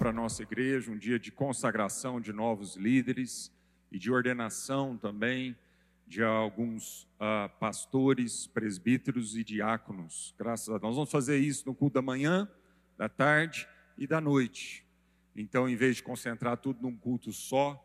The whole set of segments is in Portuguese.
para a nossa igreja, um dia de consagração de novos líderes e de ordenação também de alguns uh, pastores, presbíteros e diáconos. Graças a Deus. Nós vamos fazer isso no culto da manhã, da tarde e da noite. Então, em vez de concentrar tudo num culto só,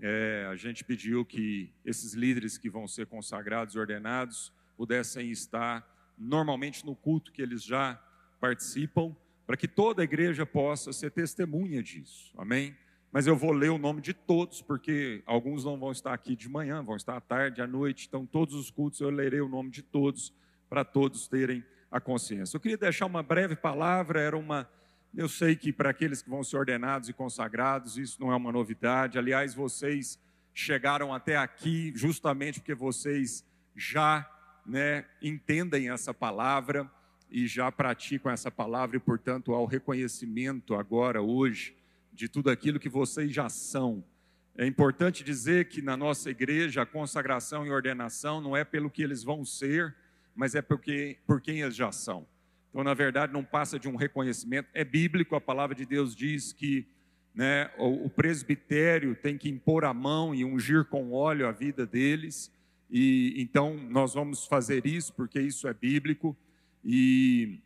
é, a gente pediu que esses líderes que vão ser consagrados e ordenados pudessem estar normalmente no culto que eles já participam, para que toda a igreja possa ser testemunha disso. Amém? Mas eu vou ler o nome de todos, porque alguns não vão estar aqui de manhã, vão estar à tarde, à noite. Então, todos os cultos eu lerei o nome de todos, para todos terem a consciência. Eu queria deixar uma breve palavra, era uma. Eu sei que para aqueles que vão ser ordenados e consagrados, isso não é uma novidade. Aliás, vocês chegaram até aqui justamente porque vocês já né, entendem essa palavra e já praticam essa palavra, e portanto, ao reconhecimento agora, hoje, de tudo aquilo que vocês já são. É importante dizer que na nossa igreja a consagração e ordenação não é pelo que eles vão ser, mas é porque, por quem eles já são. Então, na verdade, não passa de um reconhecimento. É bíblico, a palavra de Deus diz que né, o, o presbitério tem que impor a mão e ungir com óleo a vida deles. E então nós vamos fazer isso porque isso é bíblico. E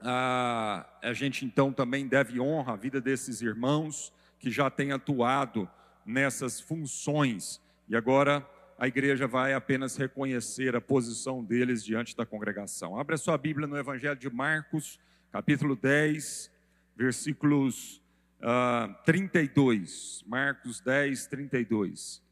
a, a gente então também deve honrar a vida desses irmãos que já têm atuado nessas funções. E agora a igreja vai apenas reconhecer a posição deles diante da congregação. Abra sua Bíblia no Evangelho de Marcos, capítulo 10, versículos uh, 32. Marcos 10, 32.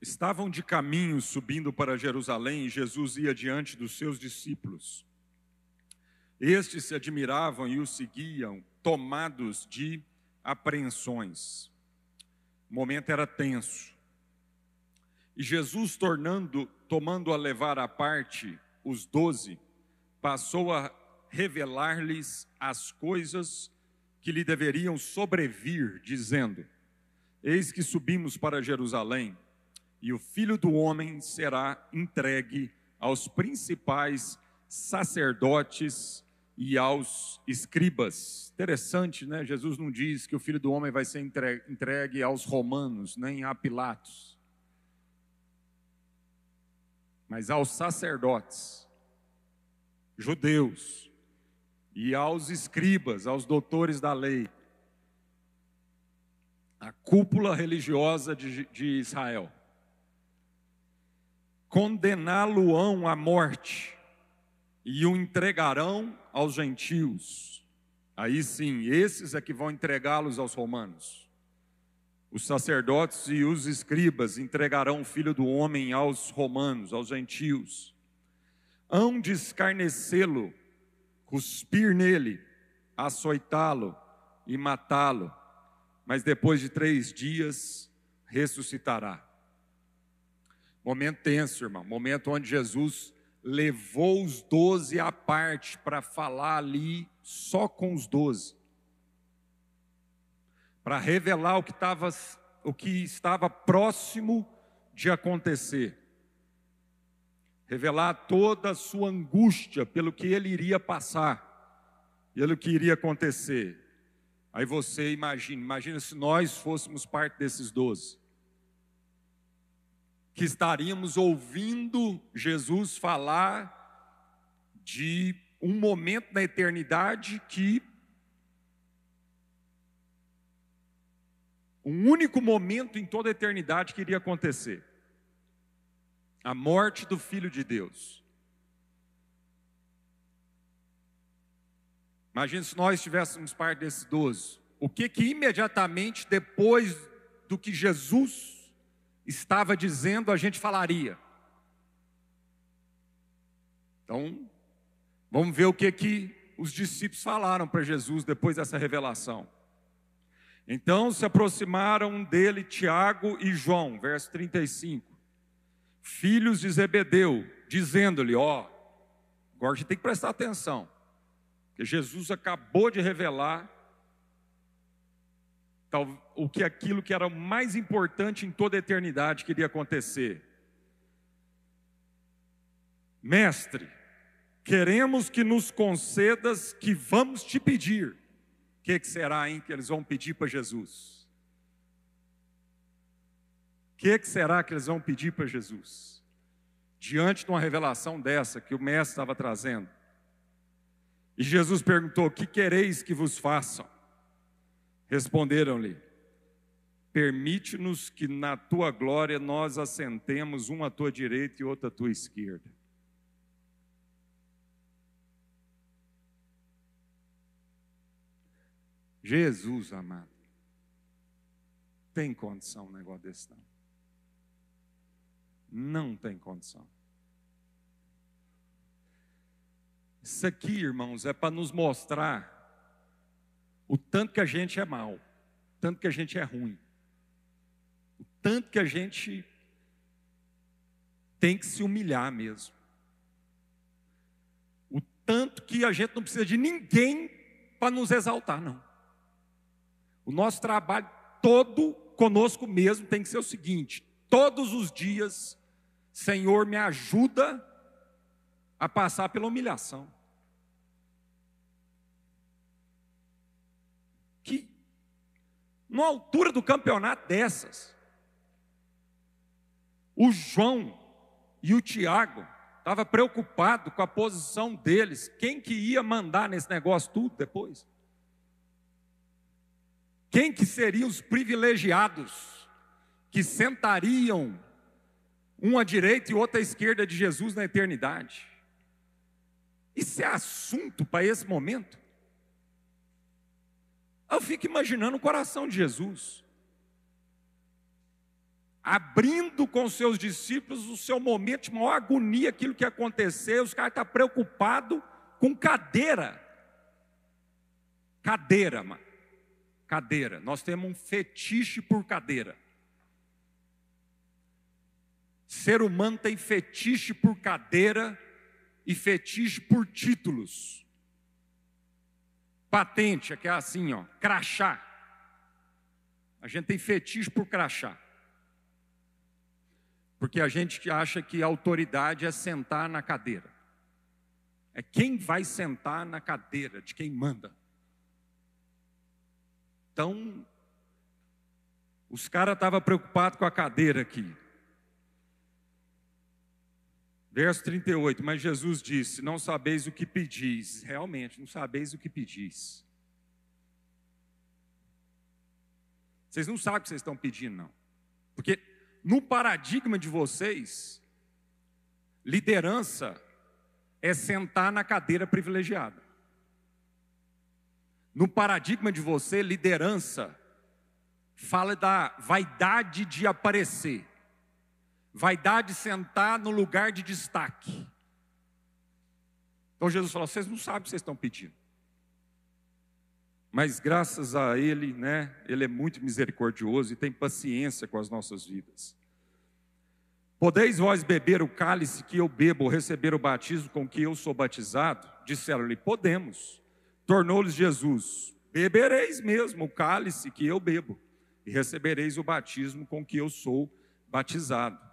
Estavam de caminho subindo para Jerusalém e Jesus ia diante dos seus discípulos. Estes se admiravam e o seguiam, tomados de apreensões. O momento era tenso. E Jesus, tornando, tomando a levar à parte os doze, passou a revelar-lhes as coisas que lhe deveriam sobrevir, dizendo: Eis que subimos para Jerusalém e o filho do homem será entregue aos principais sacerdotes e aos escribas. Interessante, né? Jesus não diz que o filho do homem vai ser entregue aos romanos, nem a Pilatos, mas aos sacerdotes, judeus, e aos escribas, aos doutores da lei, a cúpula religiosa de, de Israel condená-lo-ão à morte e o entregarão aos gentios. Aí sim, esses é que vão entregá-los aos romanos. Os sacerdotes e os escribas entregarão o filho do homem aos romanos, aos gentios. Hão de escarnecê-lo, cuspir nele, açoitá-lo e matá-lo, mas depois de três dias ressuscitará. Momento tenso, irmão. Momento onde Jesus levou os doze à parte para falar ali só com os doze. Para revelar o que, estava, o que estava próximo de acontecer. Revelar toda a sua angústia pelo que ele iria passar, pelo que iria acontecer. Aí você imagina, imagina se nós fôssemos parte desses doze que estaríamos ouvindo Jesus falar de um momento na eternidade que um único momento em toda a eternidade que iria acontecer. A morte do Filho de Deus. Imagina se nós tivéssemos parte desses doze. O que que imediatamente depois do que Jesus estava dizendo, a gente falaria. Então, vamos ver o que que os discípulos falaram para Jesus depois dessa revelação. Então se aproximaram dele Tiago e João, verso 35, filhos de Zebedeu, dizendo-lhe: Ó, agora a gente tem que prestar atenção, porque Jesus acabou de revelar o que aquilo que era mais importante em toda a eternidade queria acontecer. Mestre, Queremos que nos concedas que vamos te pedir. O que, que será, hein, que eles vão pedir para Jesus? O que, que será que eles vão pedir para Jesus? Diante de uma revelação dessa que o mestre estava trazendo. E Jesus perguntou: Que quereis que vos façam? Responderam-lhe: Permite-nos que na tua glória nós assentemos um à tua direita e outro à tua esquerda. Jesus amado, tem condição um negócio desse não? Não tem condição. Isso aqui, irmãos, é para nos mostrar o tanto que a gente é mal, o tanto que a gente é ruim, o tanto que a gente tem que se humilhar mesmo, o tanto que a gente não precisa de ninguém para nos exaltar, não. O nosso trabalho todo conosco mesmo tem que ser o seguinte: todos os dias, Senhor, me ajuda a passar pela humilhação. Que, na altura do campeonato dessas, o João e o Tiago estavam preocupados com a posição deles, quem que ia mandar nesse negócio tudo depois? Quem que seriam os privilegiados que sentariam um à direita e outro à esquerda de Jesus na eternidade? Isso é assunto para esse momento? Eu fico imaginando o coração de Jesus, abrindo com seus discípulos o seu momento de maior agonia, aquilo que aconteceu, os caras estão preocupados com cadeira. Cadeira, mano cadeira. Nós temos um fetiche por cadeira. Ser humano tem fetiche por cadeira e fetiche por títulos. Patente, que é assim, ó, crachá. A gente tem fetiche por crachá. Porque a gente acha que a autoridade é sentar na cadeira. É quem vai sentar na cadeira de quem manda. Então, os caras estavam preocupados com a cadeira aqui. Verso 38, mas Jesus disse: Não sabeis o que pedis. Realmente, não sabeis o que pedis. Vocês não sabem o que vocês estão pedindo, não. Porque no paradigma de vocês, liderança é sentar na cadeira privilegiada. No paradigma de você, liderança fala da vaidade de aparecer, vaidade de sentar no lugar de destaque. Então Jesus falou: vocês não sabem o que vocês estão pedindo. Mas graças a Ele, né, Ele é muito misericordioso e tem paciência com as nossas vidas. Podeis vós beber o cálice que eu bebo, ou receber o batismo com que eu sou batizado? Disseram-lhe: Podemos. Tornou-lhes Jesus: Bebereis mesmo o cálice que eu bebo, e recebereis o batismo com que eu sou batizado.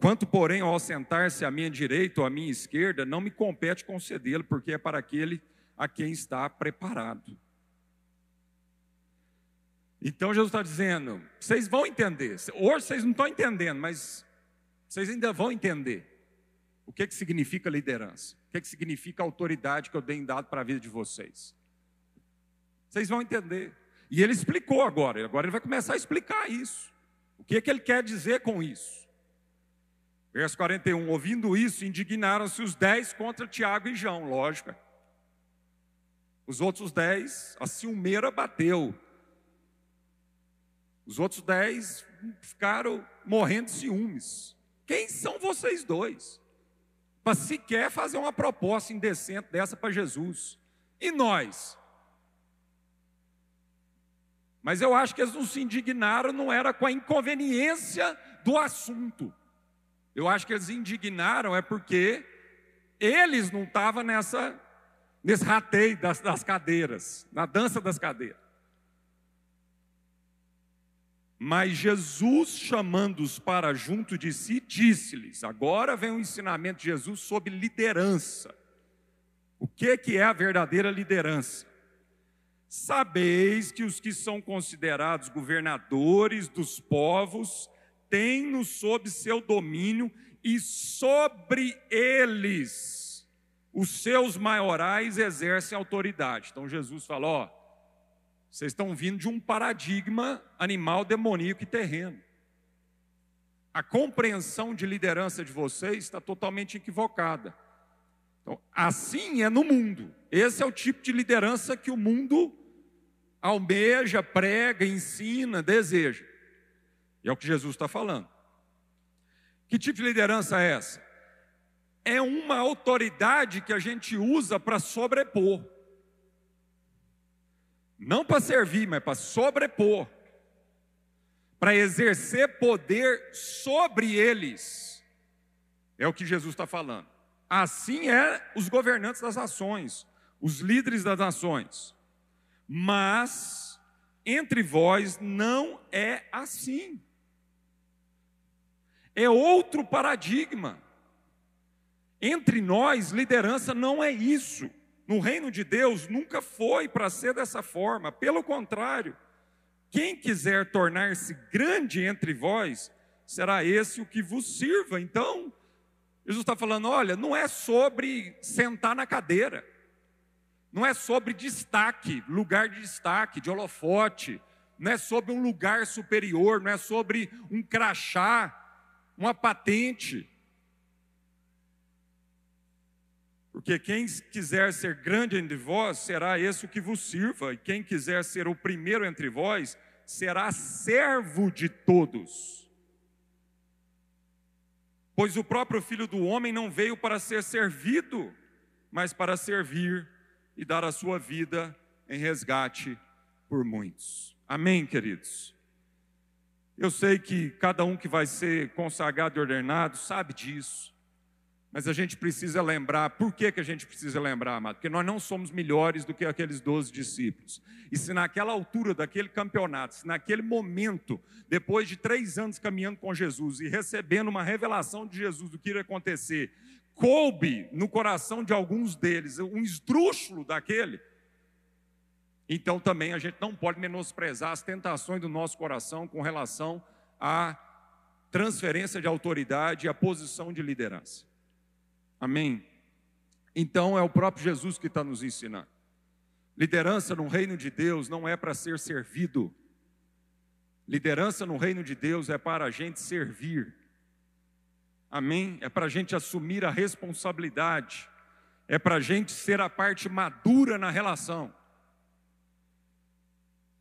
Quanto, porém, ao sentar-se à minha direita ou à minha esquerda, não me compete concedê-lo, porque é para aquele a quem está preparado. Então Jesus está dizendo: vocês vão entender. Hoje vocês não estão entendendo, mas vocês ainda vão entender o que, que significa liderança. O que, que significa autoridade que eu tenho dado para a vida de vocês? Vocês vão entender. E ele explicou agora, agora ele vai começar a explicar isso. O que, que ele quer dizer com isso? Verso 41: Ouvindo isso, indignaram-se os dez contra Tiago e João, lógico. Os outros dez, a ciumeira bateu. Os outros dez ficaram morrendo de ciúmes. Quem são vocês dois? para sequer fazer uma proposta indecente dessa para Jesus. E nós? Mas eu acho que eles não se indignaram, não era com a inconveniência do assunto. Eu acho que eles indignaram é porque eles não estavam nessa, nesse rateio das, das cadeiras, na dança das cadeiras. Mas Jesus, chamando-os para junto de si, disse-lhes: agora vem o ensinamento de Jesus sobre liderança. O que, que é a verdadeira liderança? Sabeis que os que são considerados governadores dos povos têm-no sob seu domínio e sobre eles os seus maiorais exercem autoridade. Então Jesus falou: ó, vocês estão vindo de um paradigma animal, demoníaco e terreno. A compreensão de liderança de vocês está totalmente equivocada. Então, assim é no mundo. Esse é o tipo de liderança que o mundo almeja, prega, ensina, deseja. E é o que Jesus está falando. Que tipo de liderança é essa? É uma autoridade que a gente usa para sobrepor. Não para servir, mas para sobrepor. Para exercer poder sobre eles. É o que Jesus está falando. Assim é os governantes das nações, os líderes das nações. Mas entre vós não é assim. É outro paradigma. Entre nós, liderança não é isso. No reino de Deus nunca foi para ser dessa forma. Pelo contrário, quem quiser tornar-se grande entre vós, será esse o que vos sirva. Então, Jesus está falando: olha, não é sobre sentar na cadeira, não é sobre destaque, lugar de destaque, de holofote, não é sobre um lugar superior, não é sobre um crachá, uma patente. Porque quem quiser ser grande entre vós, será esse o que vos sirva, e quem quiser ser o primeiro entre vós, será servo de todos. Pois o próprio filho do homem não veio para ser servido, mas para servir e dar a sua vida em resgate por muitos. Amém, queridos? Eu sei que cada um que vai ser consagrado e ordenado sabe disso. Mas a gente precisa lembrar, por que, que a gente precisa lembrar, amado? Porque nós não somos melhores do que aqueles doze discípulos. E se naquela altura daquele campeonato, se naquele momento, depois de três anos caminhando com Jesus e recebendo uma revelação de Jesus do que iria acontecer, coube no coração de alguns deles um esdrúxulo daquele, então também a gente não pode menosprezar as tentações do nosso coração com relação à transferência de autoridade e à posição de liderança. Amém? Então é o próprio Jesus que está nos ensinando. Liderança no reino de Deus não é para ser servido. Liderança no reino de Deus é para a gente servir. Amém? É para a gente assumir a responsabilidade. É para a gente ser a parte madura na relação.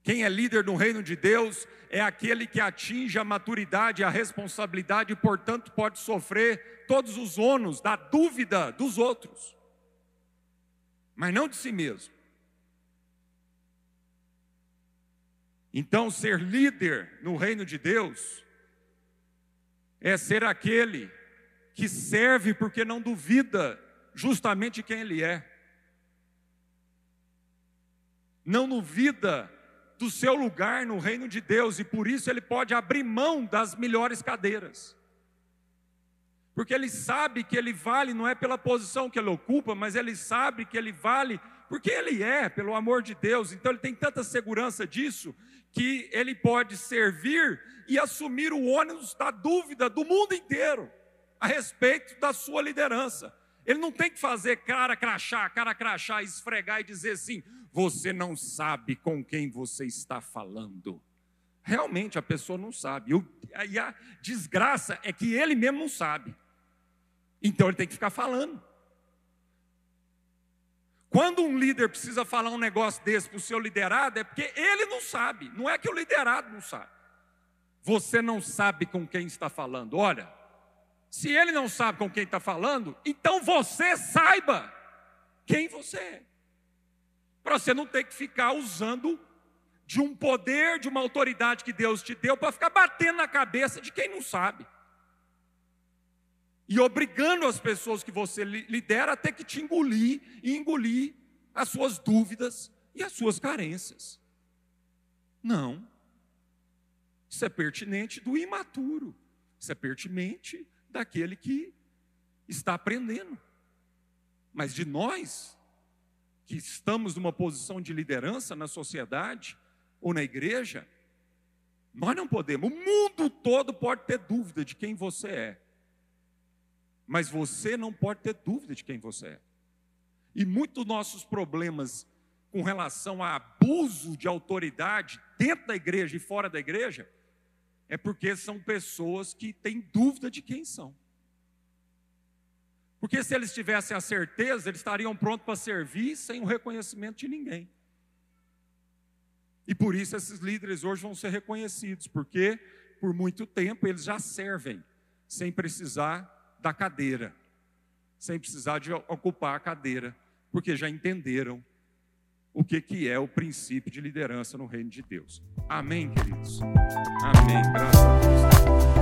Quem é líder no reino de Deus é aquele que atinge a maturidade a responsabilidade e, portanto, pode sofrer todos os ônus da dúvida dos outros, mas não de si mesmo. Então, ser líder no reino de Deus é ser aquele que serve porque não duvida justamente quem ele é. Não duvida do seu lugar no reino de Deus e por isso ele pode abrir mão das melhores cadeiras. Porque ele sabe que ele vale não é pela posição que ele ocupa, mas ele sabe que ele vale porque ele é, pelo amor de Deus. Então ele tem tanta segurança disso que ele pode servir e assumir o ônus da dúvida do mundo inteiro a respeito da sua liderança. Ele não tem que fazer cara crachá, cara crachá, esfregar e dizer assim: você não sabe com quem você está falando. Realmente a pessoa não sabe. E a desgraça é que ele mesmo não sabe. Então ele tem que ficar falando. Quando um líder precisa falar um negócio desse para o seu liderado, é porque ele não sabe, não é que o liderado não sabe. Você não sabe com quem está falando. Olha, se ele não sabe com quem está falando, então você saiba quem você é para você não ter que ficar usando de um poder, de uma autoridade que Deus te deu, para ficar batendo na cabeça de quem não sabe. E obrigando as pessoas que você lidera a ter que te engolir e engolir as suas dúvidas e as suas carências. Não. Isso é pertinente do imaturo. Isso é pertinente daquele que está aprendendo. Mas de nós, que estamos numa posição de liderança na sociedade ou na igreja, nós não podemos. O mundo todo pode ter dúvida de quem você é. Mas você não pode ter dúvida de quem você é. E muitos nossos problemas com relação a abuso de autoridade dentro da igreja e fora da igreja é porque são pessoas que têm dúvida de quem são. Porque se eles tivessem a certeza, eles estariam prontos para servir sem o reconhecimento de ninguém. E por isso esses líderes hoje vão ser reconhecidos, porque por muito tempo eles já servem sem precisar da cadeira, sem precisar de ocupar a cadeira, porque já entenderam o que, que é o princípio de liderança no reino de Deus. Amém, queridos? Amém. Graças a Deus.